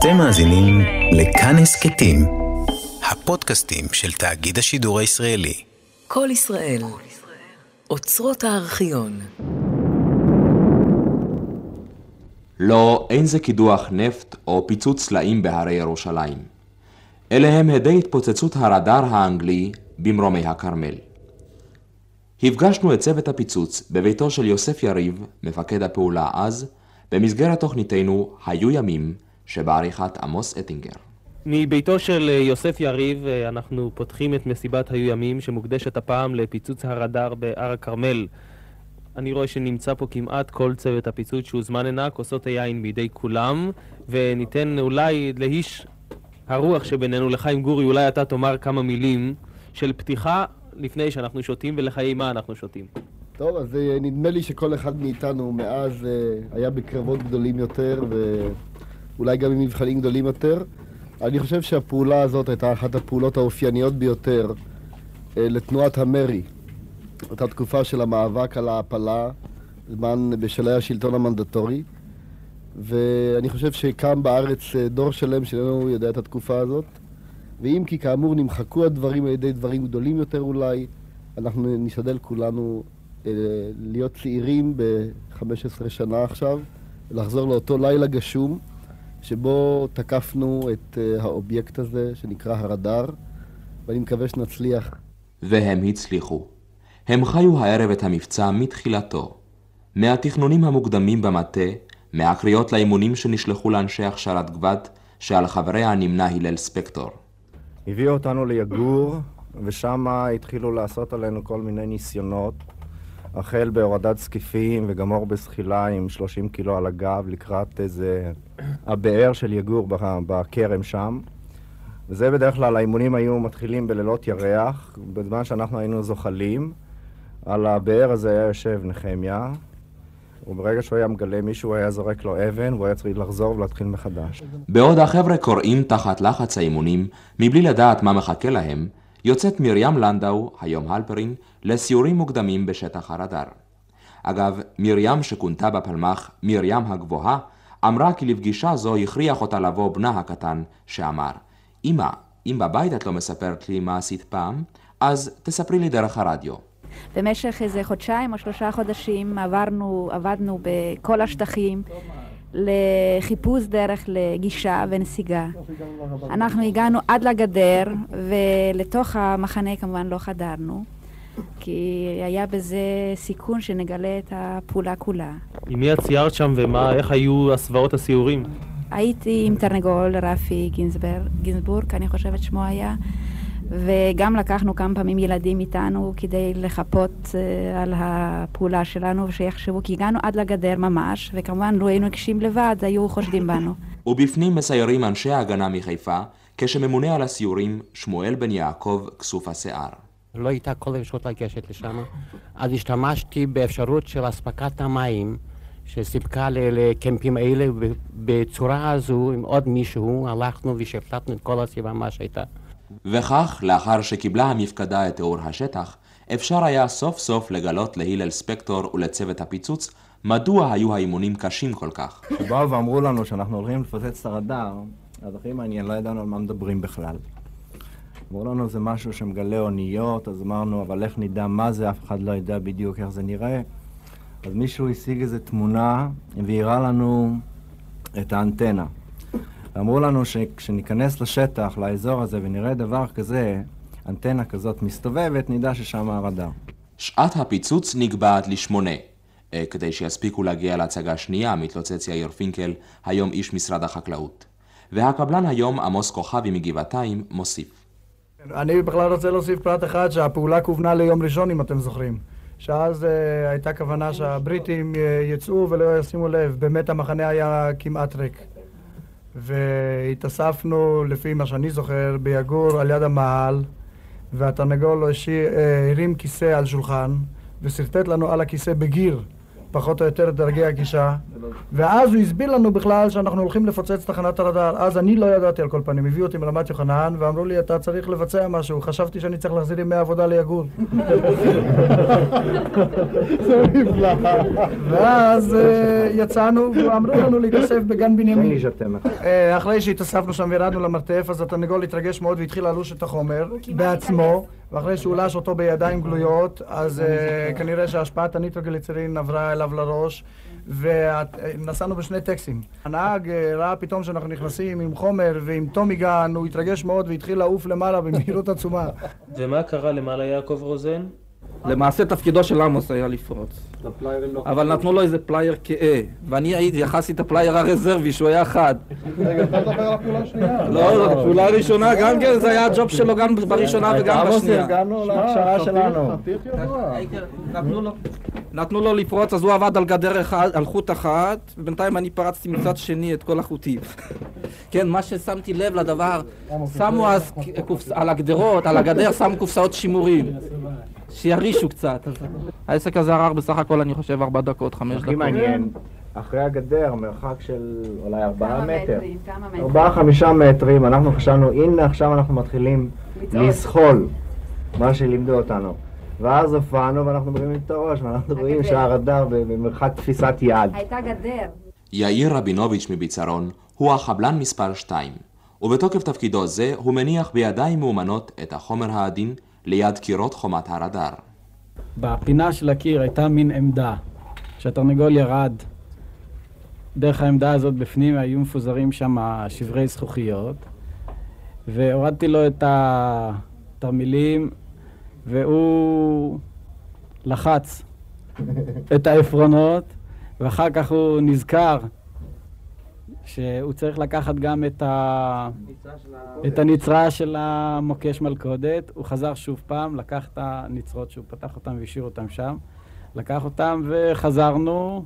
אתם מאזינים לכאן הסכתים, הפודקאסטים של תאגיד השידור הישראלי. כל ישראל, אוצרות הארכיון. לא, אין זה קידוח נפט או פיצוץ סלעים בהרי ירושלים. אלה הם הדי התפוצצות הרדאר האנגלי במרומי הכרמל. הפגשנו את צוות הפיצוץ בביתו של יוסף יריב, מפקד הפעולה אז, במסגרת תוכניתנו "היו ימים" שבעריכת עמוס אטינגר. מביתו של אה, יוסף יריב אה, אנחנו פותחים את מסיבת היו ימים שמוקדשת הפעם לפיצוץ הרדאר בהר הכרמל. אני רואה שנמצא פה כמעט כל צוות הפיצוץ שהוזמן הנה, כוסות היין בידי כולם, וניתן אולי לאיש הרוח שבינינו, לחיים גורי, אולי אתה תאמר כמה מילים של פתיחה לפני שאנחנו שותים ולחיי מה אנחנו שותים. טוב, אז אה, נדמה לי שכל אחד מאיתנו מאז היה בקרבות גדולים יותר, ואולי גם עם מבחנים גדולים יותר. אני חושב שהפעולה הזאת הייתה אחת הפעולות האופייניות ביותר אה, לתנועת המרי. אותה תקופה של המאבק על ההעפלה, זמן בשלהי השלטון המנדטורי. ואני חושב שקם בארץ אה, דור שלם שאיננו יודע את התקופה הזאת. ואם כי כאמור נמחקו הדברים על ידי דברים גדולים יותר אולי, אנחנו נשתדל כולנו אה, להיות צעירים ב-15 שנה עכשיו, לחזור לאותו לילה גשום. שבו תקפנו את uh, האובייקט הזה שנקרא הרדאר, ואני מקווה שנצליח. והם הצליחו. הם חיו הערב את המבצע מתחילתו. מהתכנונים המוקדמים במטה, מהקריאות לאימונים שנשלחו לאנשי הכשרת גבד, שעל חבריה נמנה הלל ספקטור. הביאו אותנו ליגור, ושם התחילו לעשות עלינו כל מיני ניסיונות. החל בהורדת זקיפים וגמור בזחילה עם 30 קילו על הגב לקראת איזה הבאר של יגור בכרם שם. וזה בדרך כלל, האימונים היו מתחילים בלילות ירח, בזמן שאנחנו היינו זוחלים. על הבאר הזה היה יושב נחמיה, וברגע שהוא היה מגלה מישהו, היה זורק לו אבן, והוא היה צריך לחזור ולהתחיל מחדש. בעוד החבר'ה קוראים תחת לחץ האימונים, מבלי לדעת מה מחכה להם, יוצאת מרים לנדאו, היום הלפרין, לסיורים מוקדמים בשטח הרדאר. אגב, מרים שכונתה בפלמ"ח מרים הגבוהה, אמרה כי לפגישה זו הכריח אותה לבוא בנה הקטן, שאמר, אמא, אם בבית את לא מספרת לי מה עשית פעם, אז תספרי לי דרך הרדיו. במשך איזה חודשיים או שלושה חודשים עברנו, עבדנו בכל השטחים לחיפוש דרך לגישה ונסיגה. אנחנו הגענו עד לגדר, ולתוך המחנה כמובן לא חדרנו, כי היה בזה סיכון שנגלה את הפעולה כולה. עם מי את ציירת שם ואיך היו הסוואות הסיורים? הייתי עם תרנגול רפי גינזבורג, אני חושבת שמו היה. וגם לקחנו כמה פעמים ילדים איתנו כדי לחפות uh, על הפעולה שלנו ושיחשבו, כי הגענו עד לגדר ממש, וכמובן לו היינו ניגשים לבד, היו חושדים בנו. ובפנים מסיירים אנשי ההגנה מחיפה, כשממונה על הסיורים שמואל בן יעקב כסוף השיער. לא הייתה כל אפשרות לגשת לשם, אז השתמשתי באפשרות של אספקת המים שסיפקה לקמפים האלה, בצורה הזו, עם עוד מישהו, הלכנו ושפטטנו את כל הסביבה מה שהייתה. וכך, לאחר שקיבלה המפקדה את תיאור השטח, אפשר היה סוף סוף לגלות להלל ספקטור ולצוות הפיצוץ מדוע היו האימונים קשים כל כך. כשבאו ואמרו לנו שאנחנו הולכים לפוצץ את הרדאר, אז הכי מעניין, לא ידענו על מה מדברים בכלל. אמרו לנו זה משהו שמגלה אוניות, אז אמרנו, אבל איך נדע מה זה, אף אחד לא ידע בדיוק איך זה נראה. אז מישהו השיג איזו תמונה והראה לנו את האנטנה. אמרו לנו שכשניכנס לשטח, לאזור הזה, ונראה דבר כזה, אנטנה כזאת מסתובבת, נדע ששם הרדאר. שעת הפיצוץ נקבעת לשמונה. אה, כדי שיספיקו להגיע להצגה שנייה, מתלוצץ יאיר פינקל, היום איש משרד החקלאות. והקבלן היום, עמוס כוכבי מגבעתיים, מוסיף. אני בכלל רוצה להוסיף פרט אחד, שהפעולה כוונה ליום ראשון, אם אתם זוכרים. שאז uh, הייתה כוונה שהבריטים uh, יצאו ולא ישימו לב. באמת המחנה היה כמעט ריק. והתאספנו, לפי מה שאני זוכר, ביגור על יד המעל, והתרנגול אה, הרים כיסא על שולחן, ושרטט לנו על הכיסא בגיר פחות או יותר את דרגי הגישה, ואז הוא הסביר לנו בכלל שאנחנו הולכים לפוצץ תחנת הרדאר. אז אני לא ידעתי על כל פנים, הביאו אותי מרמת יוחנן, ואמרו לי, אתה צריך לבצע משהו. חשבתי שאני צריך להחזיר ימי עבודה ליגור. ואז אה, יצאנו, ואמרו לנו להתאסף בגן בנימין. אה, אחרי שהתאספנו שם וירדנו למרתף, אז התרנגול התרגש מאוד והתחיל ללוש את החומר בעצמו, ואחרי שהוא לש אותו בידיים גלויות, אז אה, כנראה שהשפעת הניטרוגליצרין עברה אליו לראש, ונסענו בשני טקסטים. הנהג אה, ראה פתאום שאנחנו נכנסים עם חומר ועם טומי גן, הוא התרגש מאוד והתחיל לעוף למעלה במהירות עצומה. ומה קרה למעלה יעקב רוזן? למעשה תפקידו של עמוס היה לפרוץ. אבל נתנו לו איזה פלייר כהה, ואני הייתי יחסי את הפלייר הרזרבי שהוא היה חד. רגע, אתה מדבר על הפעולה השנייה. לא, הפעולה הראשונה גם כן, זה היה הג'וב שלו גם בראשונה וגם בשנייה. הגענו להכשרה שלנו. נתנו לו- לפרוץ, אז הוא עבד על גדר אחד, על חוט אחת, ובינתיים אני פרצתי מצד שני את כל החוטים. כן, מה ששמתי לב לדבר, שמו אז קופס- על הגדרות, על הגדר, שמו קופסאות שימורים. שירישו קצת. אז העסק הזה ארך בסך הכל, אני חושב, ארבע דקות, חמש הכי דקות. מעניין, אחרי הגדר, מרחק של אולי ארבעה כמה מטר. מטרים, כמה מטרים. ארבעה חמישה מטרים, אנחנו חשבנו, הנה עכשיו אנחנו מתחילים. לזחול, מה שלימדו אותנו. ואז הופענו ואנחנו מרימים את הראש, ואנחנו רואים. שהרדאר במרחק תפיסת יד. הייתה גדר. יאיר רבינוביץ' מביצרון הוא החבלן מספר 2, ובתוקף תפקידו זה הוא מניח בידיים מאומנות את החומר העדין ליד קירות חומת הרדאר. בפינה של הקיר הייתה מין עמדה, שהתרנגול ירד. דרך העמדה הזאת בפנים היו מפוזרים שם שברי זכוכיות, והורדתי לו את התרמילים, והוא לחץ את העפרונות, ואחר כך הוא נזכר שהוא צריך לקחת גם את, ה... את הנצרה של המוקש מלכודת. הוא חזר שוב פעם, לקח את הנצרות שהוא פתח אותן והשאיר אותן שם, לקח אותן וחזרנו.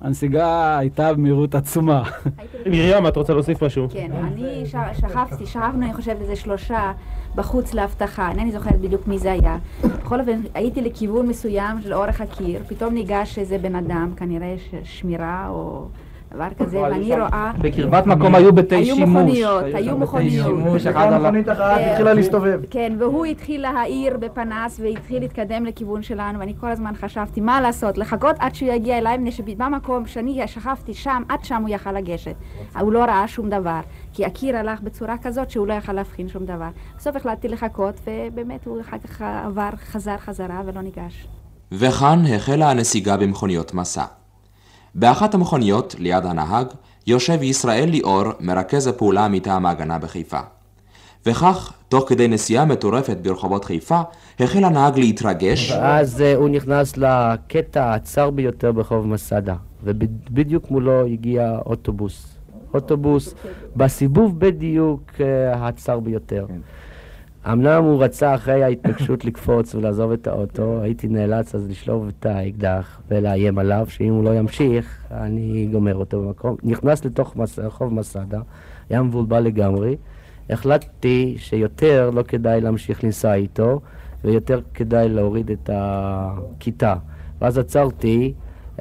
הנסיגה הייתה במהירות עצומה. מרים, את רוצה להוסיף משהו? כן, אני שכבתי, שכבנו, אני חושבת, איזה שלושה בחוץ לאבטחה, אינני זוכרת בדיוק מי זה היה. בכל אופן, הייתי לכיוון מסוים של אורך הקיר, פתאום ניגש איזה בן אדם, כנראה שמירה או דבר כזה, ואני רואה... בקרבת מקום היו בתי היו שימוש. מכוניות, היו היו מכוניות. שימוש, אחד וגם על ה- מכונית אחת אה, התחילה להסתובב. כן, והוא התחיל להאיר בפנס והתחיל להתקדם לכיוון שלנו, ואני כל הזמן חשבתי מה לעשות, לחכות עד שהוא יגיע אליי, מפני שבמקום שאני שכבתי שם, עד שם הוא יכל לגשת. הוא לא ראה שום דבר, כי הקיר הלך בצורה כזאת שהוא לא יכל להבחין שום דבר. בסוף החלטתי לחכות, ובאמת הוא אחר כך עבר, חזר חזרה ולא ניגש. וכאן החלה הנסיגה במכוניות מסע. באחת המכוניות, ליד הנהג, יושב ישראל ליאור, מרכז הפעולה מטעם ההגנה בחיפה. וכך, תוך כדי נסיעה מטורפת ברחובות חיפה, החל הנהג להתרגש, ואז אה, הוא נכנס לקטע הצר ביותר ברחוב מסדה, ובדיוק מולו הגיע אוטובוס. אוטובוס בסיבוב בדיוק אה, הצר ביותר. אמנם הוא רצה אחרי ההתנגשות לקפוץ ולעזוב את האוטו, הייתי נאלץ אז לשלוף את האקדח ולאיים עליו שאם הוא לא ימשיך, אני גומר אותו במקום. נכנס לתוך מס... רחוב מסדה, היה מבולבל לגמרי. החלטתי שיותר לא כדאי להמשיך לנסוע איתו, ויותר כדאי להוריד את הכיתה. ואז עצרתי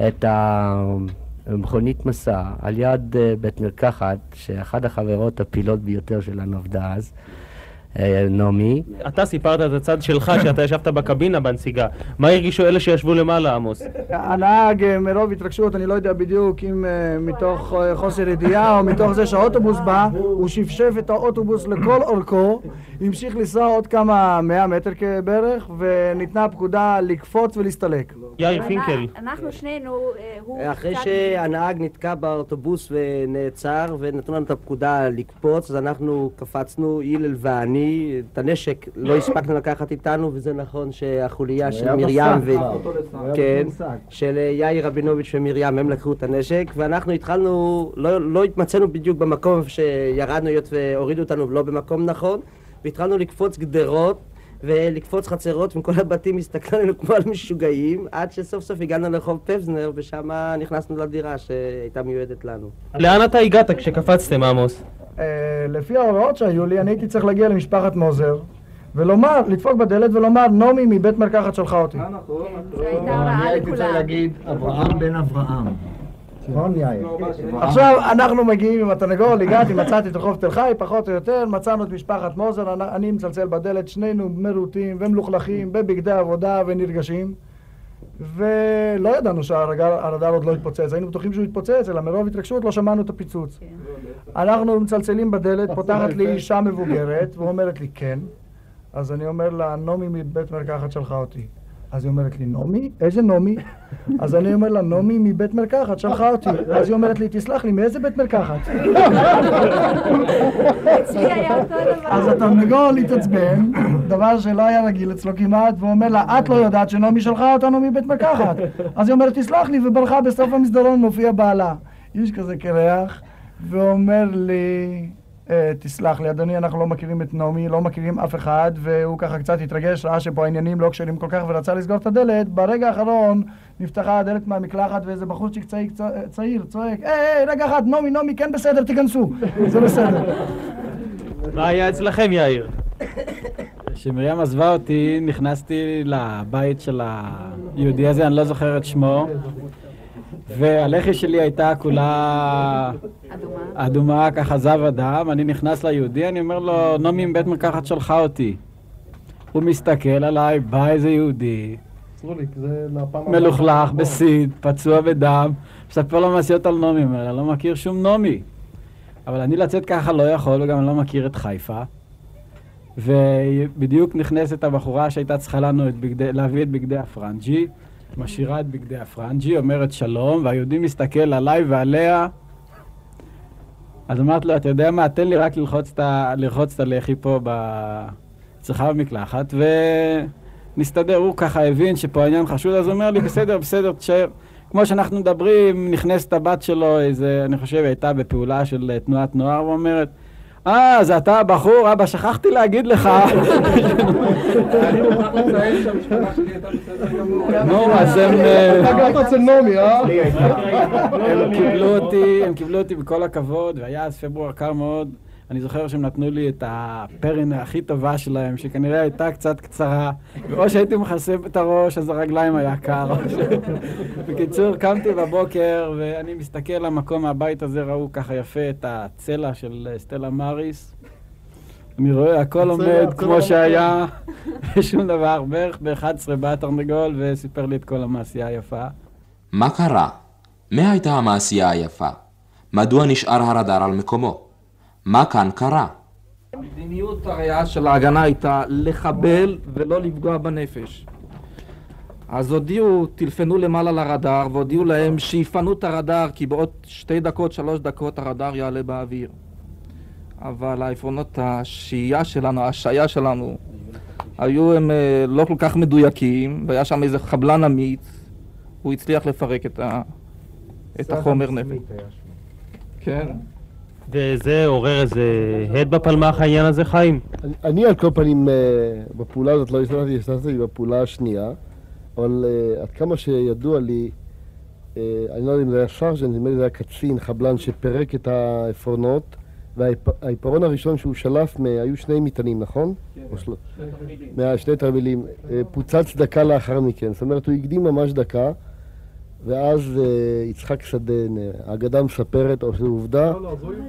את המכונית מסע על יד אה, בית מרקחת, שאחת החברות הפעילות ביותר שלנו עבדה אז, נעמי. אתה סיפרת את הצד שלך, שאתה ישבת בקבינה בנסיגה. מה הרגישו אלה שישבו למעלה, עמוס? הנהג אה, מרוב התרגשות, אני לא יודע בדיוק אם אה, מתוך אה, חוסר ידיעה או מתוך זה שהאוטובוס בא, הוא שפשף את האוטובוס לכל אורכו, המשיך לנסוע עוד כמה מאה מטר בערך, וניתנה פקודה לקפוץ ולהסתלק. יאיר פינקל. אנחנו שנינו, אה, הוא אחרי שהנהג נתקע באוטובוס ונעצר ונתנו לנו את הפקודה לקפוץ, אז אנחנו קפצנו, הלל ואני, את הנשק לא הספקנו לקחת איתנו, וזה נכון שהחוליה של מרים ו... כן. של יאיר רבינוביץ' ומרים, הם לקחו את הנשק, ואנחנו התחלנו, לא, לא התמצאנו בדיוק במקום שירדנו, היות והורידו אותנו לא במקום נכון, והתחלנו לקפוץ גדרות. ולקפוץ חצרות, וכל הבתים הסתכלו עלינו כמו על משוגעים, עד שסוף סוף הגענו לרחוב פבזנר, ושם נכנסנו לדירה שהייתה מיועדת לנו. לאן אתה הגעת כשקפצתם, עמוס? אה, לפי ההוראות שהיו לי, אני הייתי צריך להגיע למשפחת מוזר, ולומר, לדפוק בדלת ולומר, נעמי מבית מרקחת שלחה אותי. אני הייתי צריך להגיד, אברהם בן אברהם. נכון, יאיר? עכשיו אנחנו מגיעים עם התרנגול, הגעתי, מצאתי את רחוב תל חי, פחות או יותר, מצאנו את משפחת מוזר, אני- מצלצל בדלת, שנינו מרוטים ומלוכלכים, בבגדי עבודה ונרגשים. ולא ידענו שהרדאר עוד לא התפוצץ, היינו בטוחים שהוא יתפוצץ, אלא מרוב התרגשות לא שמענו את הפיצוץ. אנחנו מצלצלים בדלת, פותחת לי אישה מבוגרת, ואומרת לי כן. אז אני אומר לה, נעמי מבית מרקחת שלחה אותי. אז היא אומרת לי, נעמי? איזה נעמי? אז אני אומר לה, נעמי מבית מרקחת שלחה אותי. אז היא אומרת לי, תסלח לי, מאיזה בית מרקחת? אז התרנגול התעצבן, דבר שלא היה רגיל אצלו כמעט, והוא אומר לה, את לא יודעת שנעמי שלחה אותנו מבית מרקחת. אז היא אומרת, תסלח לי, וברחה בסוף המסדרון מופיע בעלה. איש כזה קרח, ואומר לי, "אה, תסלח לי, אדוני, אנחנו לא מכירים את נעמי, לא מכירים אף אחד, והוא ככה קצת התרגש, ראה שפה העניינים לא כשרים כל כך, ורצה לסגור את הדלת. ברגע האחרון נפתחה הדלת מהמקלחת, ואיזה בחורצ'יק צעיר, צעיר צועק, היי, היי, רגע אחד, נעמי, נעמי, כן בסדר, תיכנסו. זה בסדר. מה היה אצלכם, יאיר? כשמרים עזבה אותי, נכנסתי לבית של היהודי הזה, אני לא זוכר את שמו, והלחי שלי הייתה כולה אדומה, ככה זב אדם, אני נכנס ליהודי, אני אומר לו, נעמי מבית מרקחת שלחה אותי. הוא מסתכל עליי, בא איזה יהודי. מלוכלך, בסיד, פצוע בדם, מספר לו מעשיות על נעמי, אומר, אני לא מכיר שום נעמי. אבל אני לצאת ככה לא יכול, וגם אני לא מכיר את חיפה. ובדיוק נכנסת הבחורה שהייתה צריכה לנו את בגדי, להביא את בגדי הפרנג'י, משאירה את בגדי הפרנג'י, אומרת שלום, והיהודי מסתכל עליי ועליה. אז אמרתי לו, אתה יודע מה, תן לי רק ללחוץ את ה- לרחוץ את הלחי פה אצלך במקלחת, ונסתדר. הוא ככה הבין שפה העניין חשוב, אז הוא אומר לי, בסדר, בסדר, תשאר. כמו שאנחנו מדברים, נכנסת הבת שלו, איזה, אני חושב, הייתה בפעולה של אה, תנועת נוער, ואומרת, אה, זה אתה הבחור, אבא, שכחתי להגיד לך. אני מוכרח לציין שהמשפחה שלי הייתה בסדר גמור. נו, אז הם... אה, אתה גרת אצל נעמי, אה? הם קיבלו אותי, הם קיבלו אותי בכל הכבוד, והיה אז פברואר קר מאוד. אני זוכר שהם נתנו לי את הפרן הכי טובה שלהם, שכנראה הייתה קצת קצרה, ואו שהייתי מכסה את הראש, אז הרגליים היה קר. בקיצור, קמתי בבוקר, ואני מסתכל למקום מהבית הזה, ראו ככה יפה את הצלע של סטלה מאריס. אני רואה, הכל עומד כמו. שהיה, ושום דבר. בערך ב-11 בא התרנגול וסיפר לי את כל המעשייה היפה. מה קרה? מה הייתה המעשייה היפה? מדוע נשאר הרדאר על מקומו? מה כאן קרה? מדיניות הראייה של ההגנה הייתה לחבל ולא לפגוע בנפש. אז הודיעו, טלפנו למעלה לרדאר והודיעו להם שיפנו את הרדאר כי בעוד שתי דקות, שלוש דקות הרדאר יעלה באוויר. אבל העפרונות השהייה שלנו, ההשעיה שלנו, היו הם אה, לא כל כך מדויקים והיה שם איזה חבלן אמיץ, הוא הצליח לפרק את, ה... את החומר נפש. כן. וזה עורר איזה הד בפלמ"ח העניין הזה, חיים? אני- אני על כל פנים, אה, בפעולה הזאת לא השתתפתי, השתתפתי בפעולה השנייה, אבל אה, עד כמה שידוע לי, אה, אני לא יודע אם זה היה סרג'נט, נדמה לי זה היה קצין, חבלן, שפירק את העפרונות, והעיפרון הראשון שהוא שלף, היו שני מטענים, נכון? או של- מה- שני תרמילים, אה, פוצץ דקה לאחר מכן, זאת אומרת, הוא הקדים ממש דקה. ואז אה, יצחק שדה, אה, האגדה מספרת, או שזו עובדה,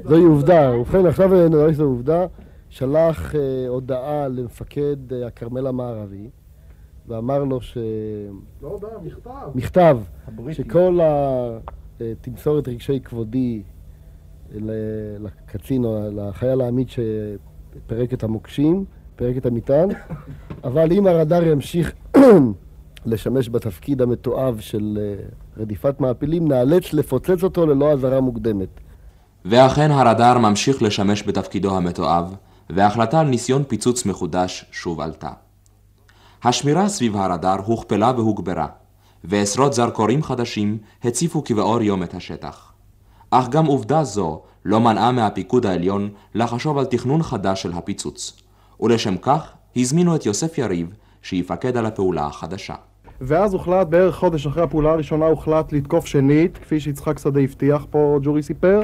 זוהי עובדה, ובכן עכשיו אה, נראה לי שזו עובדה, שלח הודעה למפקד הכרמל המערבי, ואמר לו ש... לא יודע, מכתב. מכתב, הבריטי. שכל ה... תמסור את רגשי כבודי לקצין או לחייל העמית שפירק את המוקשים, פירק את המטען, אבל אם הרדאר ימשיך לשמש בתפקיד המתועב של אה, רדיפת מעפילים, נאלץ לפוצץ אותו ללא אזהרה מוקדמת. ואכן הרדאר ממשיך לשמש בתפקידו המתועב, וההחלטה על ניסיון פיצוץ מחודש שוב עלתה. השמירה סביב הרדאר הוכפלה והוגברה, ועשרות זרקורים חדשים הציפו כבאור יום את השטח. אך גם עובדה זו לא מנעה מהפיקוד העליון לחשוב על תכנון חדש של הפיצוץ, ולשם כך הזמינו את יוסף יריב שיפקד על הפעולה החדשה. ואז הוחלט, בערך חודש אחרי הפעולה הראשונה, הוחלט לתקוף שנית, כפי שיצחק שדה הבטיח פה, ג'ורי סיפר,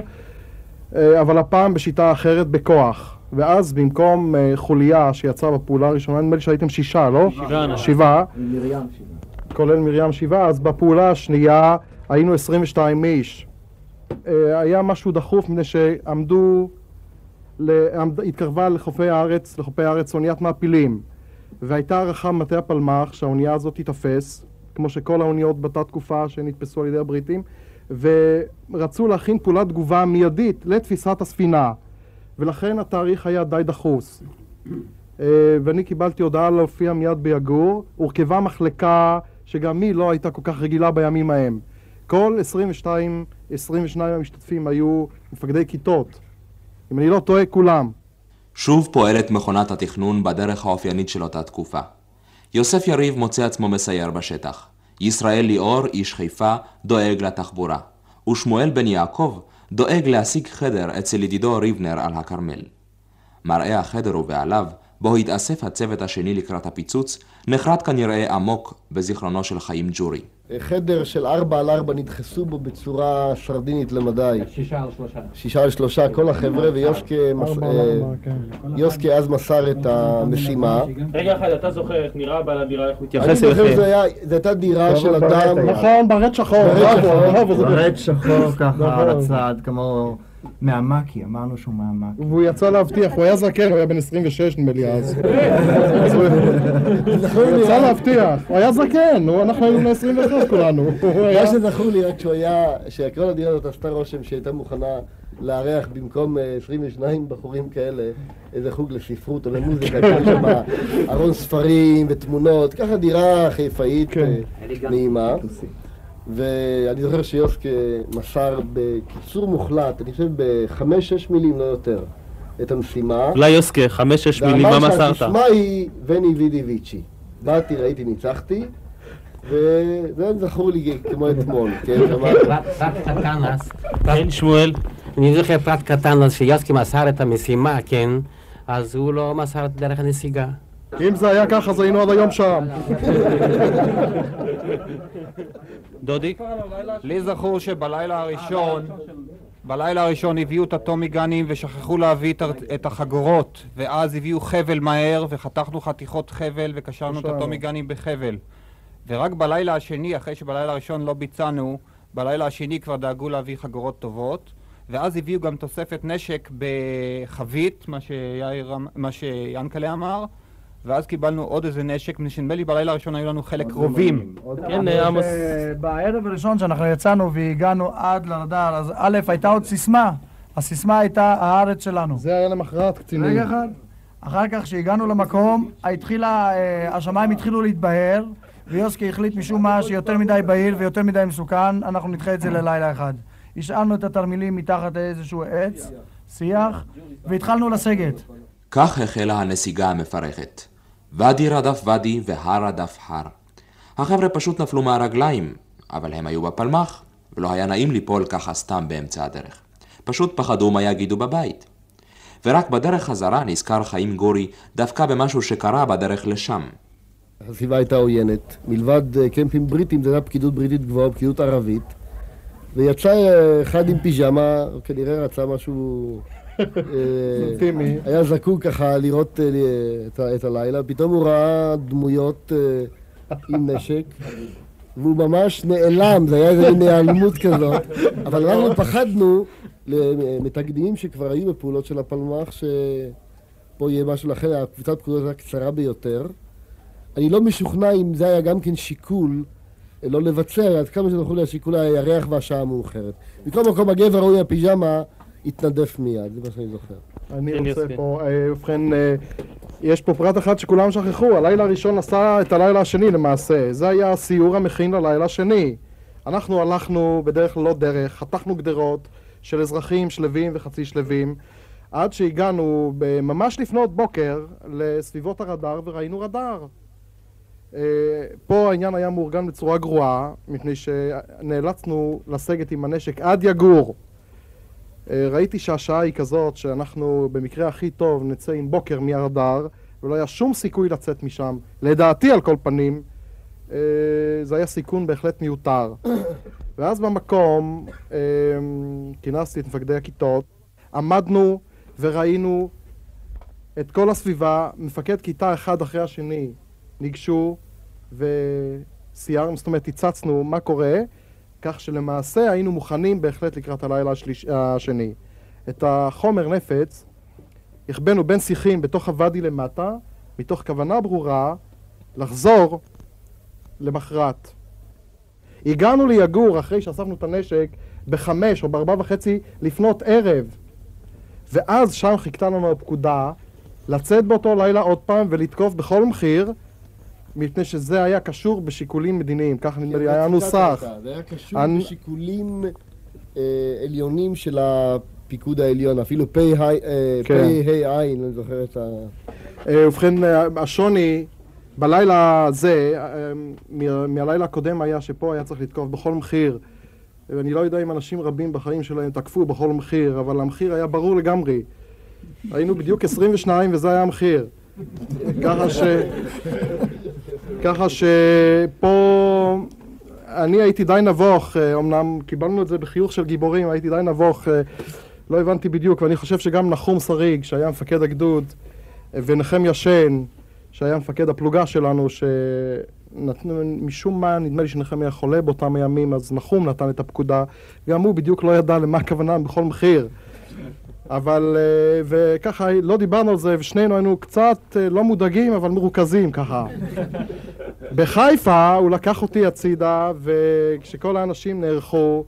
אה, אבל הפעם בשיטה אחרת, בכוח. ואז במקום אה, חוליה שיצאה בפעולה הראשונה, נדמה לי שהייתם שישה, לא? שבעה. שבעה. מרים שבעה. כולל מרים שבעה, אז בפעולה השנייה היינו 22 איש. אה, היה משהו דחוף מפני שעמדו, התקרבה לחופי הארץ, לחופי הארץ אוניית מעפילים. והייתה הערכה במטה הפלמ"ח שהאונייה הזאת תיתפס, כמו שכל האוניות באותה תקופה שנתפסו על ידי הבריטים, ורצו להכין פעולת תגובה מיידית לתפיסת הספינה, ולכן התאריך היה די דחוס. אה, ואני קיבלתי הודעה להופיע מיד ביגור, הורכבה מחלקה שגם היא לא הייתה כל כך רגילה בימים ההם. כל 22, 22 המשתתפים היו מפקדי כיתות. אם אני לא טועה, כולם. שוב פועלת מכונת התכנון בדרך האופיינית של אותה תקופה. יוסף יריב מוצא עצמו מסייר בשטח. ישראל ליאור, איש חיפה, דואג לתחבורה. ושמואל בן יעקב דואג להשיג חדר אצל ידידו ריבנר על הכרמל. מראה החדר ובעליו, בו התאסף הצוות השני לקראת הפיצוץ, נחרט כנראה עמוק בזיכרונו של חיים ג'ורי. חדר של ארבע על ארבע נדחסו בו בצורה סרדינית למדי. שישה על שלושה. שישה על שלושה, כל החבר'ה, ויוסקה מס- ארבע אה, כן. יוסקה אז מסר את המשימה. רגע אחד, אתה זוכר איך נראה בעל הדירה, איך הוא אני התייחס זוכר אליכם? היה- זו הייתה דירה של אדם... נכון, ברט שחור, ברד שחור ככה על. הצד, כמו מהמקי, אמרנו שהוא מהמקי. והוא יצא להבטיח, הוא היה זקן, הוא היה בן 26 נדמה לי אז. הוא יצא להבטיח, הוא היה זקן, אנחנו היינו בני 21 כולנו. מה שזכור לי רק שהוא היה, שכל הדירה הזאת עשתה רושם שהייתה מוכנה לארח במקום אה, 22 בחורים כאלה איזה חוג לספרות או למוזיקה, כאילו שם ארון ספרים ותמונות, ככה דירה חיפאית אה, נעימה. ואני זוכר שיוסקה מסר בקיצור מוחלט, אני חושב בחמש-שש מילים, לא יותר, את המשימה. אולי יוסקה, חמש-שש מילים, מה ואמר מסרת? שהסיסמה היא וני וידי ויצ'י. באתי, ראיתי, ניצחתי, וזה זכור לי כמו אתמול, כן? פרט פרט קטן אז. כן, שמואל. אני זוכר פרט קטן אז שיוסקי מסר את המשימה, כן, אז הוא לא מסר את דרך הנסיגה. אם זה היה ככה, אז היינו עד היום שם. דודי? לי זכור שבלילה הראשון, בלילה הראשון הביאו את הטומיגנים ושכחו להביא את, החגורות ואז הביאו חבל מהר וחתכנו חתיכות חבל וקשרנו את קשרנו. הטומיגנים בחבל ורק בלילה השני, אחרי שבלילה הראשון לא ביצענו, בלילה השני כבר דאגו להביא חגורות טובות ואז הביאו גם תוספת נשק בחבית, מה, אמ- מה שיאנקלה אמר ואז קיבלנו עוד איזה נשק, מפני שנדמה לי בלילה הראשון היו לנו חלק רובים כן, עמוס. בערב הראשון שאנחנו יצאנו והגענו עד לרדאר, אז א', הייתה עוד סיסמה. הסיסמה הייתה הארץ שלנו. זה היה למחרת קצינים. רגע אחד. אחר כך, כשהגענו למקום, התחילה, אה, השמיים התחילו להתבהר, ויוסקי החליט משום מה שיותר מדי בהיר ויותר מדי מסוכן, אנחנו נדחה את זה ללילה אחד. השארנו את התרמילים מתחת לאיזשהו עץ, שיח, והתחלנו לסגת. כך החלה הנסיגה המפרכת. ואדי רדף ואדי והר רדף הר. החבר'ה פשוט נפלו מהרגליים, אבל הם היו בפלמ"ח, ולא היה נעים ליפול ככה סתם באמצע הדרך. פשוט פחדו מה יגידו בבית. ורק בדרך חזרה נזכר חיים גורי דווקא במשהו שקרה בדרך לשם. הסביבה הייתה עוינת. מלבד אה, קמפים בריטים, זו הייתה פקידות בריטית גבוהה, פקידות ערבית. ויצא אה, אחד עם פיג'מה, כנראה רצה משהו... אה. היה זקוק ככה לראות אה, את, הלילה, פתאום הוא ראה דמויות אה, עם נשק, והוא ממש נעלם, זה היה איזה מין היעלמות כזאת, אבל אנחנו פחדנו מתקדימים שכבר היו בפעולות של הפלמ"ח, שפה יהיה משהו, לכן הקבוצת פקודות הייתה קצרה ביותר. אני לא משוכנע אם זה היה גם כן שיקול לא לבצע, עד כמה לי השיקול היה הירח והשעה המאוחרת. מכל מקום הגבר עם הפיג'מה התנדף מיד, זה מה שאני זוכר. אני כן, רוצה. פה, אה, ובכן, אה, יש פה פרט אחד שכולם שכחו, הלילה הראשון עשה את הלילה השני למעשה. זה היה הסיור המכין ללילה השני. אנחנו הלכנו בדרך לא דרך, חתכנו גדרות של אזרחים שלווים וחצי שלווים, עד שהגענו ממש לפנות בוקר לסביבות הרדאר וראינו רדאר. אה, פה העניין היה מאורגן בצורה גרועה, מפני שנאלצנו לסגת עם הנשק עד יגור. אה, ראיתי שהשעה היא כזאת שאנחנו במקרה הכי טוב נצא עם בוקר מהרדאר ולא היה שום סיכוי לצאת משם. לדעתי על כל פנים, אה, זה היה סיכון בהחלט מיותר. ואז במקום אה, כינסתי את מפקדי הכיתות, עמדנו וראינו את כל הסביבה, מפקד כיתה אחד אחרי השני ניגשו וסיירנו, זאת אומרת, הצצנו מה קורה, כך שלמעשה היינו מוכנים בהחלט לקראת הלילה השליש, השני. את החומר נפץ החבאנו בין שיחים בתוך הוואדי למטה, מתוך כוונה ברורה לחזור למחרת. הגענו ליגור אחרי שאספנו את הנשק בחמש או בארבע וחצי לפנות ערב. ואז שם חיכתה לנו הפקודה לצאת באותו לילה עוד פעם ולתקוף בכל מחיר, מפני שזה היה קשור בשיקולים מדיניים, ככה נדמה לי, היה נוסח. זה היה קשור בשיקולים אה, עליונים של הפיקוד העליון, אפילו פ"ה כן. עין, אני זוכר את ה... אה, ובכן, אה, השוני בלילה הזה, אה, מה- מהלילה הקודם היה שפה היה צריך לתקוף בכל מחיר. ואני לא יודע אם אנשים רבים בחיים שלהם תקפו בכל מחיר, אבל המחיר היה ברור לגמרי. היינו בדיוק 22 וזה היה המחיר. ככה ש... ככה שפה אני הייתי די נבוך, אה, אמנם קיבלנו את זה בחיוך של גיבורים, הייתי די נבוך, אה, לא הבנתי בדיוק, ואני חושב שגם נחום שריג, שהיה מפקד הגדוד, אה, ונחמיה שן, שהיה מפקד הפלוגה שלנו, שנתנו, משום מה, נדמה לי שנחמיה חולה באותם הימים, אז נחום נתן את הפקודה, גם הוא בדיוק לא ידע למה הכוונה בכל מחיר. אבל, אה, וככה, לא דיברנו על זה, ושנינו היינו קצת אה, לא מודאגים, אבל מרוכזים ככה. בחיפה הוא לקח אותי הצידה, וכשכל האנשים נערכו,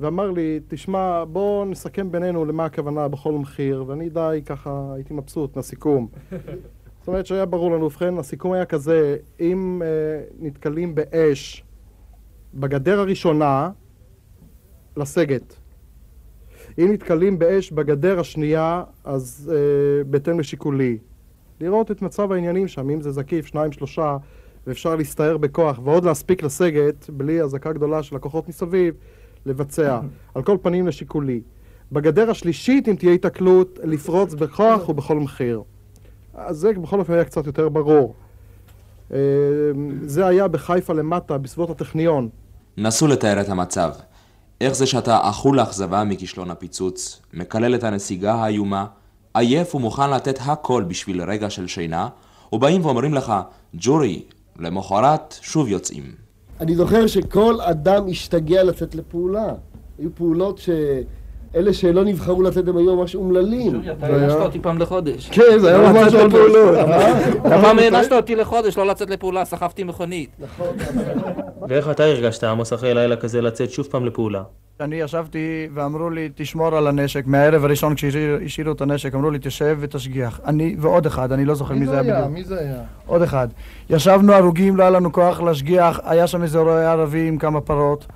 ואמר לי, תשמע, בוא נסכם בינינו למה הכוונה בכל מחיר, ואני די ככה הייתי מבסוט מהסיכום. זאת אומרת שהיה ברור לנו, ובכן, הסיכום היה כזה, אם אה, נתקלים באש בגדר הראשונה, לסגת. אם נתקלים באש בגדר השנייה, אז אה, בהתאם לשיקולי. לראות את מצב העניינים שם, אם זה זקיף, שניים, שלושה, ואפשר להסתער בכוח, ועוד להספיק לסגת, בלי אזעקה גדולה של הכוחות מסביב, לבצע. על כל פנים לשיקולי. בגדר השלישית, אם תהיה התקלות, לפרוץ בכוח ובכל מחיר. אז זה בכל אופן היה קצת יותר ברור. אה, זה היה בחיפה למטה, בסביבות הטכניון. נסו לתאר את המצב. איך זה שאתה אכול אכזבה מכישלון הפיצוץ, מקלל את הנסיגה האיומה, עייף ומוכן לתת הכל בשביל רגע של שינה, ובאים ואומרים לך, ג'ורי, למחרת שוב יוצאים. אני זוכר שכל אדם השתגע לצאת לפעולה. היו פעולות שאלה שלא נבחרו לצאת הם היו ממש אומללים. אתה הענשת אותי פעם לחודש. כן, זה היה ממש. לפעולות. אה? אתה פעם הענשת אותי לחודש לא לצאת לפעולה, סחבתי מכונית. נכון. ואיך אתה הרגשת, עמוס, אחרי לילה כזה לצאת שוב פעם לפעולה? אני ישבתי ואמרו לי, תשמור על הנשק. מהערב הראשון כשהשאירו את הנשק, אמרו לי, תשב ותשגיח. אני ועוד אחד, אני לא זוכר מי זה היה בדיוק. מי זה היה? עוד אחד. ישבנו הרוגים, לא היה לנו כוח להשגיח, היה שם איזה רועה ערבי עם כמה פרות,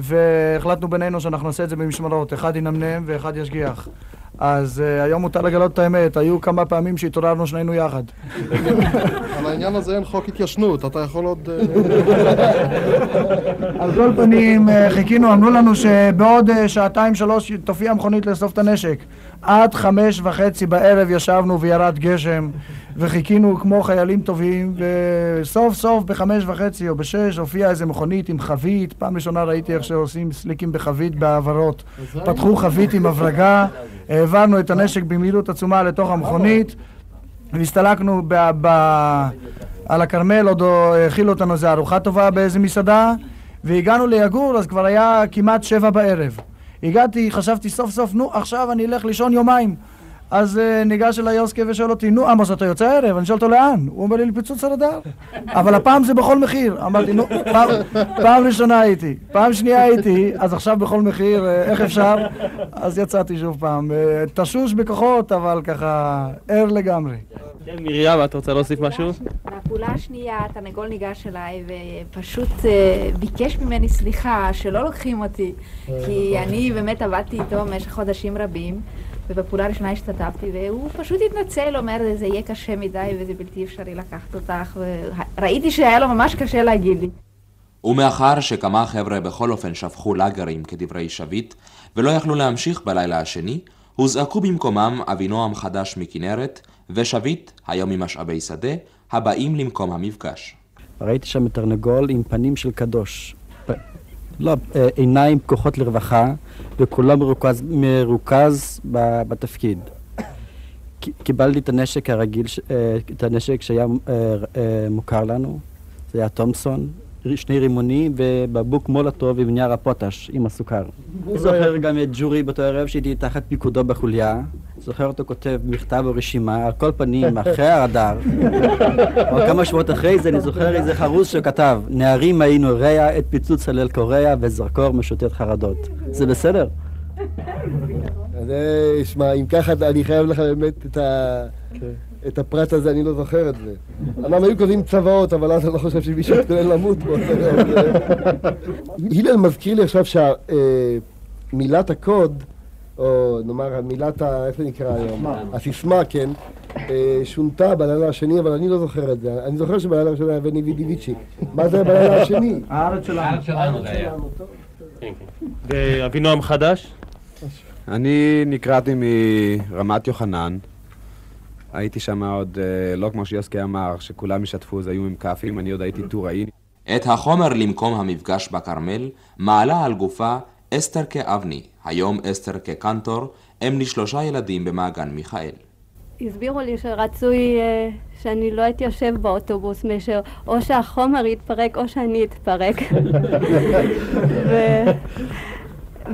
והחלטנו בינינו שאנחנו נעשה את זה במשמרות, אחד ינמנם ואחד ישגיח. אז uh, היום מותר לגלות את האמת, היו כמה פעמים שהתעוררנו שנינו יחד. על העניין הזה אין חוק התיישנות, אתה יכול עוד... אה, על כל פנים, אה, חיכינו, אמרו לנו שבעוד אה, שעתיים שלוש תופיע המכונית לאסוף את הנשק. עד חמש וחצי בערב ישבנו וירד גשם, וחיכינו כמו חיילים טובים, וסוף סוף בחמש וחצי או בשש הופיעה איזה מכונית עם חבית. פעם ראשונה ראיתי איך שעושים סליקים בחבית בהעברות. פתחו חבית עם הברגה, העברנו את הנשק במהירות עצומה לתוך המכונית, והסתלקנו ב... ב... על הכרמל, עוד האכילו אותנו איזה ארוחה טובה באיזה מסעדה, והגענו ליגור, אז כבר היה כמעט שבע בערב. הגעתי, חשבתי סוף סוף, נו, עכשיו אני אלך לישון יומיים. אז uh, ניגש אליי יוסקי ושואל אותי, נו עמוס, אתה יוצא הערב? אני שואל אותו לאן? הוא אומר לי, לפיצוץ הרדאר. אבל הפעם זה בכל מחיר. אמרתי, נו, פעם, פעם ראשונה הייתי, פעם שנייה הייתי, אז עכשיו בכל מחיר, אה, איך אפשר? אז יצאתי שוב פעם. אה, תשוש בכוחות, אבל ככה ער לגמרי. כן, מרים, את רוצה להוסיף משהו? בפעולה השנייה התרנגול ניגש אליי ופשוט אה, ביקש ממני סליחה שלא לוקחים אותי כי אני באמת עבדתי איתו במשך חודשים רבים ובפעולה הראשונה השתתפתי והוא פשוט התנצל, אומר זה יהיה קשה מדי וזה בלתי אפשרי לקחת אותך וראיתי שהיה לו ממש קשה להגיד לי ומאחר שכמה חבר'ה בכל אופן שפכו לאגרים כדברי שביט, ולא יכלו להמשיך בלילה השני, הוזעקו במקומם אבינועם חדש מכנרת, ושביט, היום ממשאבי שדה, הבאים למקום המפגש. ראיתי שם תרנגול עם פנים של קדוש. לא, אה, עיניים פקוחות לרווחה, וכולו מרוכז, מרוכז ב- בתפקיד. קיבלתי את הנשק הרגיל, אה, את הנשק שהיה אה, מוכר לנו, זה היה תומסון, שני רימונים ובבוק מולוטוב עם נייר הפוטש עם הסוכר. אני זוכר גם את ג'ורי באותו ערב שהייתי תחת פיקודו בחוליה. זוכר אותו כותב מכתב או רשימה, על כל פנים, אחרי הרדאר. או כמה שבועות אחרי זה אני זוכר איזה חרוז שכתב, נערים היינו רע, את פיצוץ הלל קורע וזרקור משוטט חרדות. זה בסדר? אז שמע, אם ככה אני חייב לך באמת את ה... כן. את הפרט הזה, אני לא זוכר את זה. אמנם היו כותבים צוואות, אבל אז אני לא חושב שמישהו מתכונן למות בו. הלל מזכיר לי עכשיו שמילת הקוד, או נאמר מילת ה... איך זה נקרא היום? הסיסמה, כן, אה, שונתה בלילה השני, אבל אני לא זוכר את זה. אני זוכר שבלילה הראשון היה בני וידיביצ'י. מה זה בלילה השני? הארץ שלנו. הארץ שלנו זה היה. ואבינועם חדש? אני נקראתי מרמת יוחנן. הייתי שם עוד, אה, לא כמו שיוסקי אמר, שכולם ישתפו, זה היו עם כאפים, אני עוד הייתי טוראי. את החומר למקום המפגש בכרמל מעלה על גופה אסתר כאבני, היום אסתר כקנטור, אם לשלושה ילדים במעגן מיכאל. הסבירו לי שרצוי uh, שאני לא אתיישב באוטובוס, משהו, או שהחומר יתפרק או שאני אתפרק.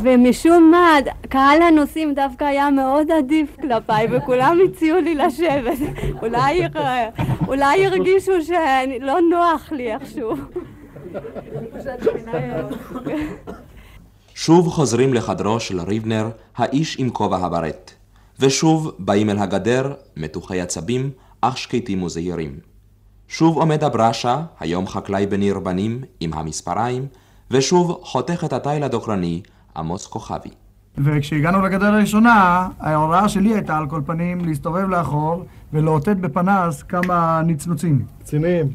ומשום מה, קהל הנוסעים דווקא היה מאוד עדיף כלפיי, וכולם הציעו לי לשבת. אולי, אולי הרגישו שלא נוח לי איכשהו. שוב חוזרים לחדרו של ריבנר, האיש עם כובע הברט. ושוב באים אל הגדר, מתוחי עצבים, אך שקטים וזהירים. שוב עומד הברשה, היום חקלאי בניר בנים, עם המספריים, ושוב חותך את התיל הדוקרני, עמוס כוכבי. וכשהגענו לגדר הראשונה, ההוראה שלי הייתה על כל פנים להסתובב לאחור ולאותת בפנס כמה נצנוצים. קצינים.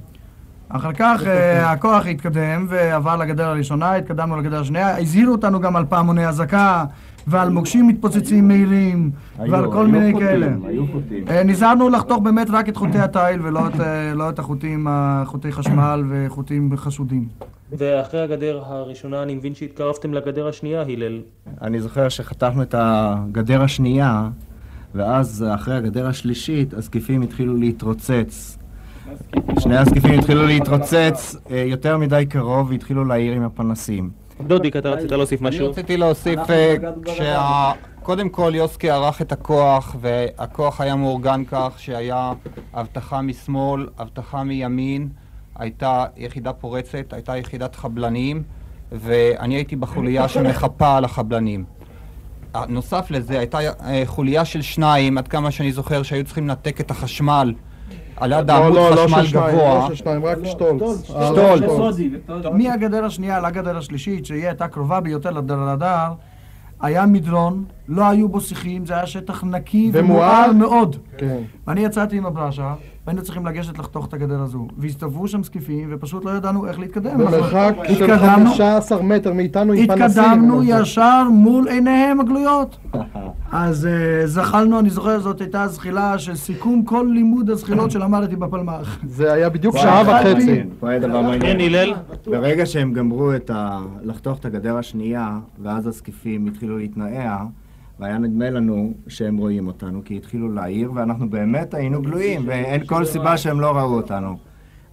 אחר כך אה, הכוח התקדם ועבר לגדר הראשונה, התקדמנו לגדר השנייה, הזהירו אותנו גם על פעמוני אזעקה ועל מוקשים מתפוצצים מהירים ועל כל מיני כאלה. אה, נזהרנו לחתוך באמת רק את חוטי התיל ולא את, אה, לא את החוטים, חוטי חשמל וחוטים חשודים. ואחרי הגדר הראשונה אני מבין שהתקרבתם לגדר השנייה, הלל. אני זוכר שחתכנו את הגדר השנייה, ואז אחרי הגדר השלישית, הזקיפים התחילו להתרוצץ. שני הזקיפים התחילו להתרוצץ אה, יותר מדי קרוב והתחילו להעיר עם הפנסים. דודיק, אתה רצית להוסיף משהו? אני רציתי להוסיף אה, קודם כל יוסקי ערך את הכוח, והכוח היה מאורגן כך שהיה אבטחה משמאל, אבטחה מימין. הייתה יחידה פורצת, הייתה יחידת חבלנים, ואני הייתי בחוליה שמחפה על החבלנים. נוסף לזה, הייתה אה, חוליה של שניים, עד כמה שאני זוכר, שהיו צריכים לנתק את החשמל על יד העמוד לא, לא, חשמל גבוה. לא של שניים, רק שטולץ. שטולץ. מהגדר השנייה לגדר השלישית, שהיא הייתה קרובה ביותר לרדאר, היה מדרון, לא היו בו שיחים, זה היה שטח נקי ומואר מאוד. כן. ואני יצאתי עם הברשה, והיינו צריכים לגשת לחתוך את הגדר הזו. והסתובבו שם זקיפים, ופשוט לא ידענו איך להתקדם. במרחק של 15 מטר מאיתנו עם פנסים. התקדמנו ישר מול עיניהם הגלויות. אז uh, זחלנו, אני זוכר, זאת הייתה זחילה של סיכום כל לימוד הזחילות שלמדתי בפלמ"ח. זה היה בדיוק שעה וחצי. כן, הלל? ברגע שהם גמרו את ה... לחתוך את הגדר השנייה, ואז הזקיפים התחילו להתנעע, והיה נדמה לנו שהם רואים אותנו, כי התחילו להעיר, ואנחנו באמת היינו גלויים, ואין כל סיבה שהם לא ראו אותנו.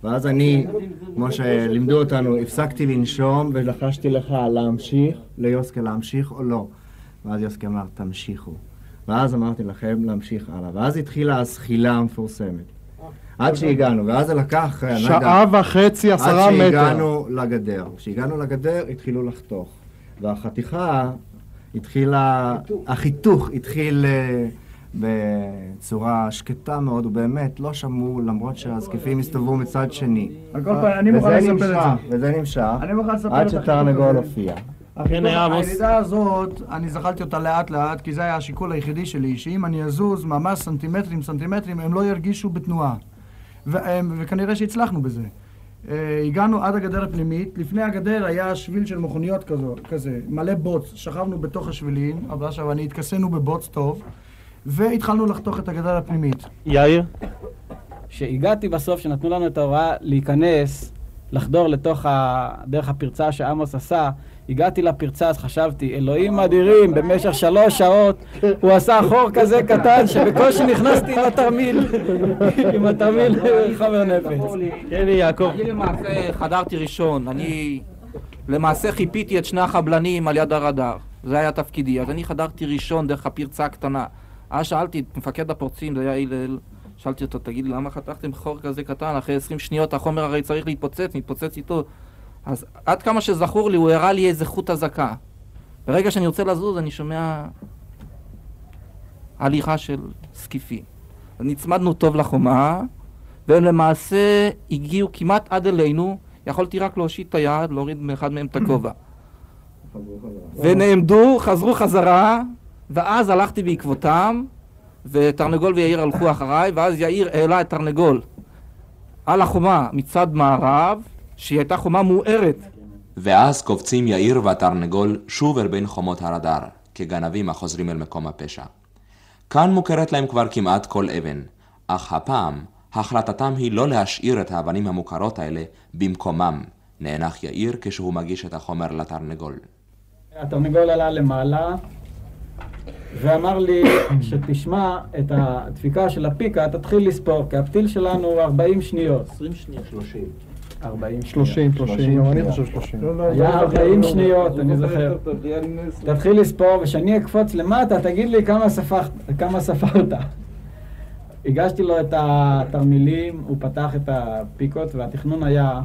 ואז אני, כמו שלימדו אותנו, הפסקתי לנשום ולחשתי לך להמשיך, ליוסקה להמשיך או לא. ואז יוסקה אמר, תמשיכו. ואז אמרתי לכם להמשיך הלאה. ואז התחילה הזחילה המפורסמת. עד שהגענו, ואז זה לקח... אה, שעה וחצי, עשרה מטר. עד שהגענו לגדר. כשהגענו לגדר, התחילו לחתוך. והחתיכה התחילה, החיתוך התחיל אה, בצורה שקטה מאוד, ובאמת לא שמעו, למרות שהזקיפים הסתובבו מצד שני. על כל פנים, אני מוכן לספר את זה. וזה נמשך, אני מוכן לספר את זה. עד שתרנגול הופיע. כן, עמוס. הירידה הזאת, אני זכרתי אותה לאט לאט, כי זה היה השיקול היחידי שלי, שאם אני אזוז ממש סנטימטרים סנטימטרים, הם לא ירגישו בתנועה. וכנראה שהצלחנו בזה. אה, הגענו עד הגדר הפנימית, לפני הגדר היה שביל של מכוניות כזו, כזה, מלא בוץ, שכבנו בתוך השבילים, אבל עכשיו אני התכסינו בבוץ טוב, והתחלנו לחתוך את הגדר הפנימית. יאיר? כשהגעתי בסוף, שנתנו לנו את ההוראה להיכנס, לחדור לתוך ה... דרך הפרצה שעמוס עשה, הגעתי לפרצה, אז חשבתי, אלוהים אדירים, במשך שלוש שעות הוא עשה חור כזה קטן שבקושי נכנסתי עם התרמיל, עם התרמיל חומר נפץ. כן, יעקב. אני למעשה חדרתי ראשון, אני למעשה חיפיתי את שני החבלנים על יד הרדאר, זה היה תפקידי, אז אני חדרתי ראשון דרך הפרצה הקטנה. אז שאלתי את מפקד הפורצים, זה היה הלל, שאלתי אותו, תגיד לי, למה חתכתם חור כזה קטן? אחרי 20 שניות החומר הרי צריך להתפוצץ, נתפוצץ איתו. אז עד כמה שזכור לי, הוא הראה לי איזה חוט אזעקה. ברגע שאני רוצה לזוז, אני שומע הליכה של זקיפים. נצמדנו טוב לחומה, והם למעשה הגיעו כמעט עד אלינו, יכולתי רק להושיט את היד, להוריד מאחד מהם את הכובע. ונעמדו, חזרו חזרה, ואז הלכתי בעקבותם, ותרנגול ויאיר הלכו אחריי, ואז יאיר העלה את תרנגול על החומה מצד מערב, שהיא הייתה חומה מוארת. ואז קופצים יאיר והתרנגול שוב אל בין חומות הרדאר, כגנבים החוזרים אל מקום הפשע. כאן מוכרת להם כבר כמעט כל אבן, אך הפעם החלטתם היא לא להשאיר את האבנים המוכרות האלה במקומם, נאנח יאיר כשהוא מגיש את החומר לתרנגול. התרנגול עלה למעלה ואמר לי שתשמע את הדפיקה של הפיקה, תתחיל לספור, כי הפתיל שלנו הוא 40 שניות. 20 שניות, 30. 40 30, 30, גם אני חושב 30. היה 40 שניות, אני זוכר. תתחיל לספור, וכשאני אקפוץ למטה, תגיד לי כמה ספרת. הגשתי לו את התרמילים, הוא פתח את הפיקות, והתכנון היה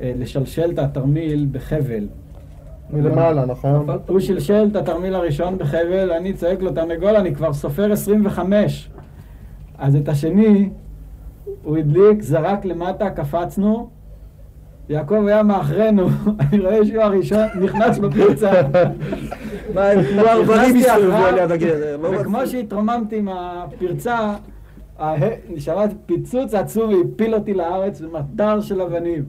אה, לשלשל את התרמיל בחבל. מלמעלה, נכון? הוא שלשל את התרמיל הראשון בחבל, אני צועק לו, תרנגול, אני כבר סופר 25. אז את השני, הוא הדליק, זרק למטה, קפצנו, יעקב היה מאחרינו, אני רואה שהוא הראשון, נכנס בפרצה. מה, הם כמו ארבעים הסתובבו אחריו, על יד הגדר, לא וכמו שהתרוממתי עם הפרצה, שמעתי פיצוץ עצום והפיל אותי לארץ במטר של אבנים.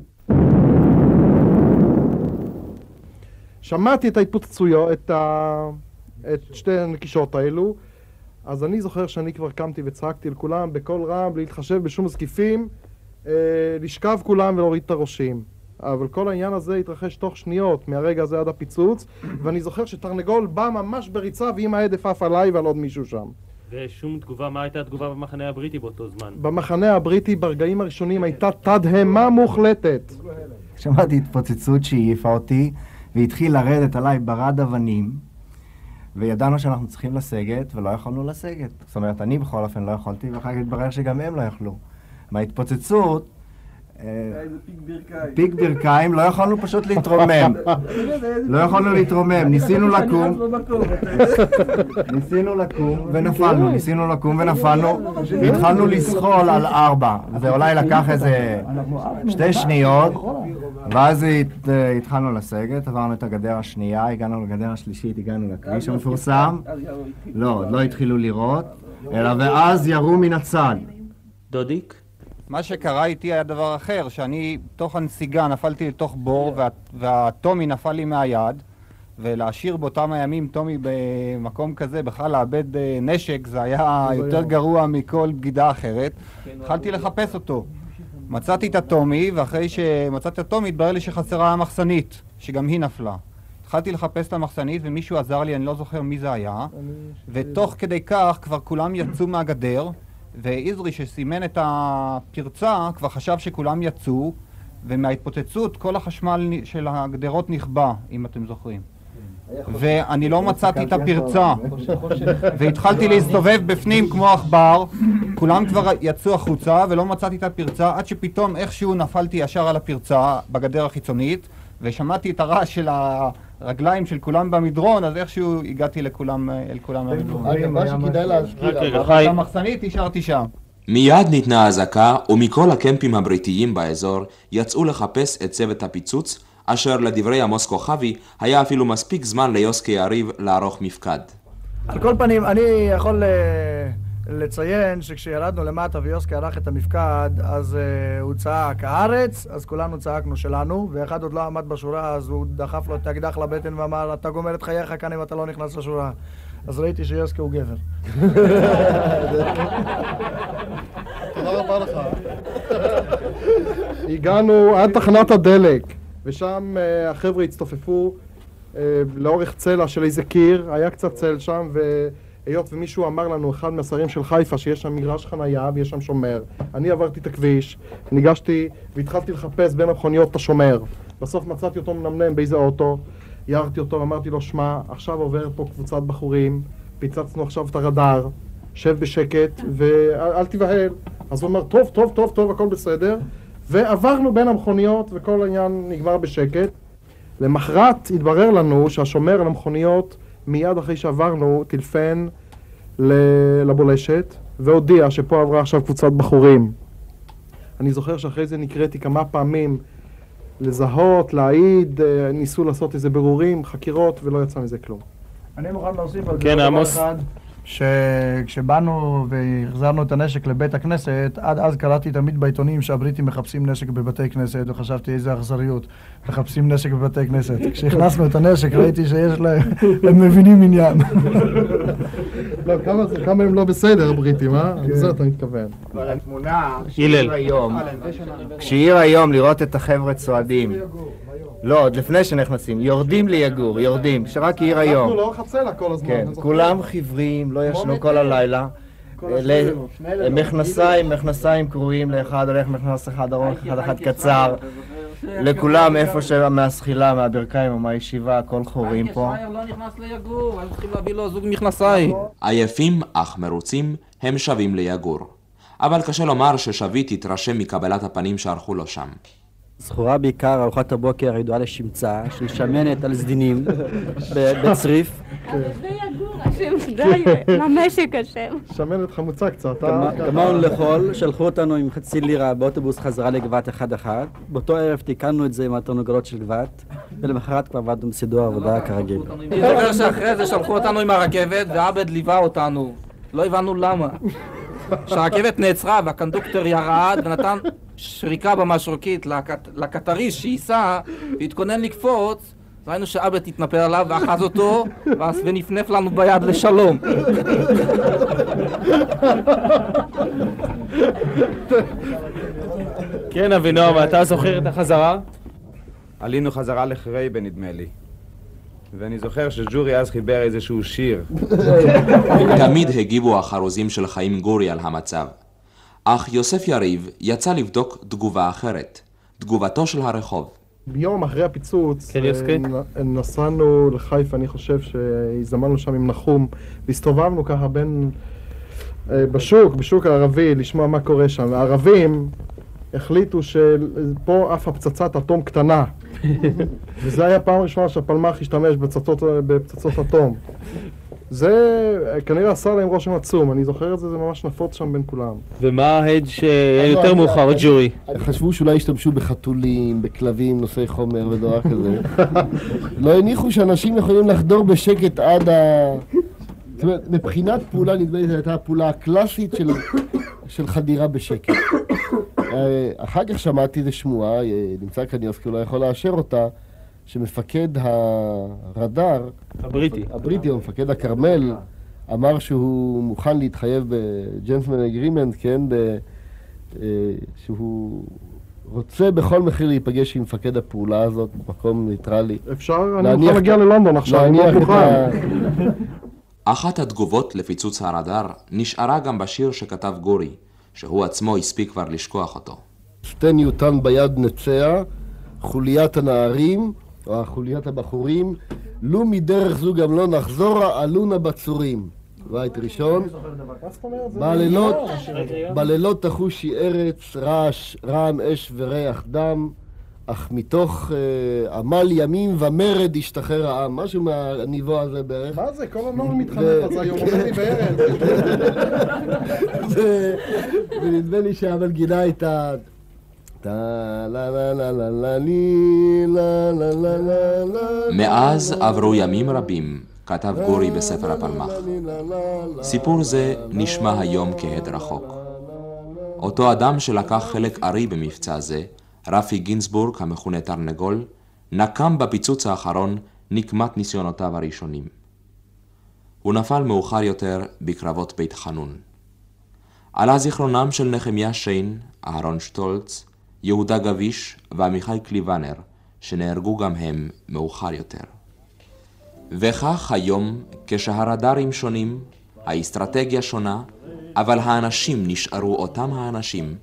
שמעתי את ההתפוצצויות, את, ה... את שתי הנקישות האלו, אז אני זוכר שאני כבר קמתי וצעקתי לכולם בקול רם, בלי להתחשב בשום זקיפים, לשכב כולם ולהוריד את הראשים. אבל כל העניין הזה התרחש תוך שניות, מהרגע הזה עד הפיצוץ, ואני זוכר שתרנגול בא ממש בריצה ועם ההדף עף עליי ועל עוד מישהו שם. ושום תגובה, מה הייתה התגובה במחנה הבריטי באותו זמן? במחנה הבריטי ברגעים הראשונים הייתה תדהמה מוחלטת. שמעתי התפוצצות שהעיפה אותי, והתחיל לרדת עליי ברד אבנים, וידענו שאנחנו צריכים לסגת, ולא יכולנו לסגת. זאת אומרת, אני בכל אופן לא יכולתי, ואחר כך התברר שגם הם לא יכלו. מההתפוצצות, אה, פיק ברכיים, לא יכולנו פשוט להתרומם. לא יכולנו להתרומם, ניסינו לקום, ניסינו לקום ונפלנו, ניסינו לקום ונפלנו, והתחלנו לזחול על ארבע. זה אולי לקח איזה שתי שניות, ואז הת- התחלנו לסגת, עברנו את הגדר השנייה, הגענו לגדר השלישית, הגענו לכביש המפורסם. לא, עוד לא התחילו לירות, אלא ואז ירו מן הצד. דודיק? מה שקרה איתי היה דבר אחר, שאני תוך הנסיגה נפלתי לתוך בור וה, והטומי נפל לי מהיד ולהשאיר באותם הימים טומי במקום כזה, בכלל לאבד אה, נשק, זה היה יותר גרוע מכל בגידה אחרת. התחלתי לחפש אותו. מצאתי את הטומי, ואחרי שמצאתי את הטומי התברר לי שחסרה המחסנית, שגם היא נפלה. התחלתי לחפש את המחסנית ומישהו עזר לי, אני לא זוכר מי זה היה, ותוך כדי כך כבר כולם יצאו מהגדר, ועזרי שסימן את הפרצה כבר חשב שכולם יצאו, ומההתפוצצות כל החשמל של הגדרות נכבה, אם אתם זוכרים. ואני לא מצאתי את הפרצה, והתחלתי להסתובב בפנים כמו עכבר, כולם כבר יצאו החוצה ולא מצאתי את הפרצה, עד שפתאום איכשהו נפלתי ישר על הפרצה בגדר החיצונית, ושמעתי את הרעש של הרגליים של כולם במדרון, אז איכשהו הגעתי לכולם, אל כולם במדרון. אגב, מה שכדאי להזכיר, אבל המחסנית השארתי שם. מיד ניתנה אזעקה, ומכל הקמפים הבריטיים באזור יצאו לחפש את צוות הפיצוץ, אשר לדברי עמוס כוכבי, היה אפילו מספיק זמן ליוסקי יריב לערוך מפקד. על כל פנים, אני יכול אה, לציין שכשירדנו למטה ויוסקי ערך את המפקד, אז uh, הוא צעק הארץ, אז כולנו צעקנו שלנו, ואחד עוד לא עמד בשורה, אז הוא דחף לו את האקדח לבטן ואמר, אתה גומר את חייך כאן אם אתה לא נכנס לשורה. אז ראיתי שיוסקי הוא גבר. תודה רבה לך. הגענו עד תחנת הדלק, ושם אה, החבר'ה הצטופפו אה, לאורך צלע של איזה קיר, היה קצת צל שם, והיות ומישהו אמר לנו, אחד מהשרים של חיפה, שיש שם מגרש חנייה ויש שם שומר, אני עברתי את הכביש, ניגשתי והתחלתי לחפש בין המכוניות את השומר. בסוף מצאתי אותו מנמנם באיזה אוטו, הערתי אותו, אמרתי לו, שמע, עכשיו עוברת פה קבוצת בחורים, פיצצנו עכשיו את הרדאר, שב בשקט ואל תיבהל. אז הוא אומר, טוב, טוב, טוב, טוב, הכל בסדר. ועברנו בין המכוניות וכל העניין נגמר בשקט. למחרת התברר לנו שהשומר על המכוניות מיד אחרי שעברנו טלפן לבולשת והודיע שפה עברה עכשיו קבוצת בחורים. אני זוכר שאחרי זה נקראתי כמה פעמים לזהות, להעיד, אה, ניסו לעשות איזה בירורים, חקירות ולא יצא מזה כלום. אני מוכן להוסיף על זה כן, עמוס. שכשבאנו והחזרנו את הנשק לבית הכנסת, עד אז קראתי תמיד בעיתונים שהבריטים מחפשים נשק בבתי כנסת, וחשבתי איזה אכזריות, מחפשים נשק בבתי כנסת. כשהכנסנו את הנשק ראיתי שיש להם, הם מבינים עניין. לא, כמה הם לא בסדר הבריטים, אה? לזה אתה מתכוון. אבל התמונה כשעיר היום, כשעיר היום לראות את החבר'ה צועדים. לא, עוד לפני שנכנסים, יורדים ליגור, יורדים, שרק עיר היום. אנחנו לאורך הצלע כל הזמן. כן, כולם חיוורים, לא ישנו כל הלילה. מכנסיים, מכנסיים קרועים לאחד, הולך מכנס אחד ארוך, אחד אחד קצר. לכולם איפה שמהזחילה, מהברכיים או מהישיבה, הכל חורים פה. לא נכנס ליגור, היו צריכים להביא לו זוג מכנסיים. עייפים אך מרוצים, הם שבים ליגור. אבל קשה לומר ששביט התרשם מקבלת הפנים שערכו לו שם. זכורה בעיקר ארוחת הבוקר הידועה לשמצה, של שמנת על סדינים בצריף. למשק השם. שמנת חמוצה קצת, גמרנו לאכול, שלחו אותנו עם חצי לירה באוטובוס חזרה לגבת אחד אחד. באותו ערב תיקנו את זה עם התרנגולות של גבת, ולמחרת כבר עבדנו בסידור עבודה כרגיל. אני זוכר שאחרי זה שלחו אותנו עם הרכבת, ועבד ליווה אותנו. לא הבנו למה. כשהרכבת נעצרה והקונדוקטור ירד ונתן שריקה במשרוקית לקטריש שייסע והתכונן לקפוץ, ראינו שעבד התנפל עליו ואחז אותו ונפנף לנו ביד לשלום. כן, אבינועם, אתה זוכר את החזרה? עלינו חזרה לחרייבה נדמה לי. ואני זוכר שג'ורי אז חיבר איזשהו שיר. תמיד הגיבו החרוזים של חיים גורי על המצב. אך יוסף יריב יצא לבדוק תגובה אחרת, תגובתו של הרחוב. ביום אחרי הפיצוץ, כן, יוסקי? אה, נסענו לחיפה, אני חושב שהזדמנו שם עם נחום, והסתובבנו ככה בין... אה, בשוק, בשוק הערבי, לשמוע מה קורה שם. הערבים החליטו שפה עפה פצצת אטום קטנה. וזה היה פעם ראשונה שהפלמ"ח השתמש בפצצות, בפצצות אטום. זה כנראה עשה להם רושם עצום, אני זוכר את זה, זה ממש נפוץ שם בין כולם. ומה ההד שהיה יותר מאוחר, ג'ורי? חשבו שאולי ישתמשו בחתולים, בכלבים, נושאי חומר ודבר כזה. לא הניחו שאנשים יכולים לחדור בשקט עד ה... זאת אומרת, מבחינת פעולה, נדמה לי זו הייתה הפעולה הקלאסית של, של חדירה בשקט. אה, אחר כך שמעתי איזה שמועה, אה, נמצא כאן יוסקי, אולי יכול לאשר אותה, שמפקד הרדאר, הבריטי, הבריטי או מפקד הכרמל, אמר שהוא מוכן להתחייב ב gentleman agreement, כן, ב, אה, שהוא רוצה בכל מחיר להיפגש עם מפקד הפעולה הזאת במקום ניטרלי. אפשר? אני יכול להגיע ללונדון עכשיו, אני לא מוכן. אחת התגובות לפיצוץ הרדאר נשארה גם בשיר שכתב גורי, שהוא עצמו הספיק כבר לשכוח אותו. שתי ניוטן ביד נצע, חוליית הנערים, או חוליית הבחורים, לו מדרך זו גם לא נחזורה, עלונה בצורים. בית ראשון, בלילות, בלילות תחושי ארץ, רעש, רעם אש וריח דם, אך מתוך uh, עמל ימים ומרד ישתחרר העם. משהו מהניבוא הזה בערך. מה זה? כל הנוער מתחנך, זה היום אומר לי בערב. ונדמה לי שהמנגינה הייתה... מאז עברו ימים רבים, כתב גורי בספר הפלמ"ח. סיפור זה נשמע היום כהד רחוק. אותו אדם שלקח חלק ארי במבצע זה, רפי גינזבורג, המכונה תרנגול, נקם בפיצוץ האחרון נקמת ניסיונותיו הראשונים. הוא נפל מאוחר יותר בקרבות בית חנון. עלה זיכרונם של נחמיה שיין, אהרון שטולץ, יהודה גביש ועמיחי קליבנר, שנהרגו גם הם מאוחר יותר. וכך היום, כשהרדארים שונים, האסטרטגיה שונה, אבל האנשים נשארו אותם האנשים,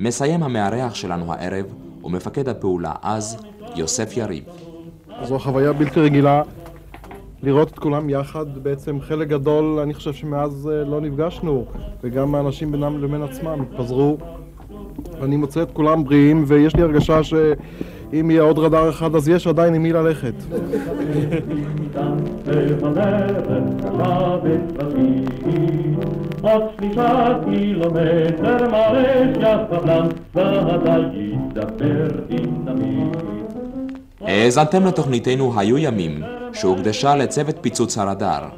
מסיים המארח שלנו הערב ומפקד הפעולה אז, יוסף יריב. זו חוויה בלתי רגילה לראות את כולם יחד, בעצם חלק גדול, אני חושב שמאז אה, לא נפגשנו, וגם האנשים בינם לבין עצמם התפזרו. ואני מוצא את כולם בריאים, ויש לי הרגשה שאם יהיה עוד רדאר אחד אז יש עדיין עם מי ללכת. עוד שלישה קילומטר ידבר דינמיט. האזנתם לתוכניתנו "היו ימים", שהוקדשה לצוות פיצוץ הרדאר.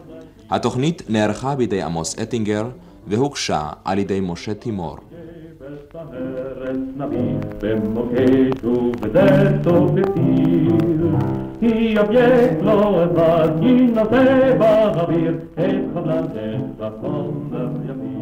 התוכנית נערכה בידי עמוס אטינגר והוגשה על ידי משה תימור. ארץ נביט במוקד ובדלת ובפיר כי אובייקט לא אבד יינשא באוויר את חבלן את החומר ימיר כי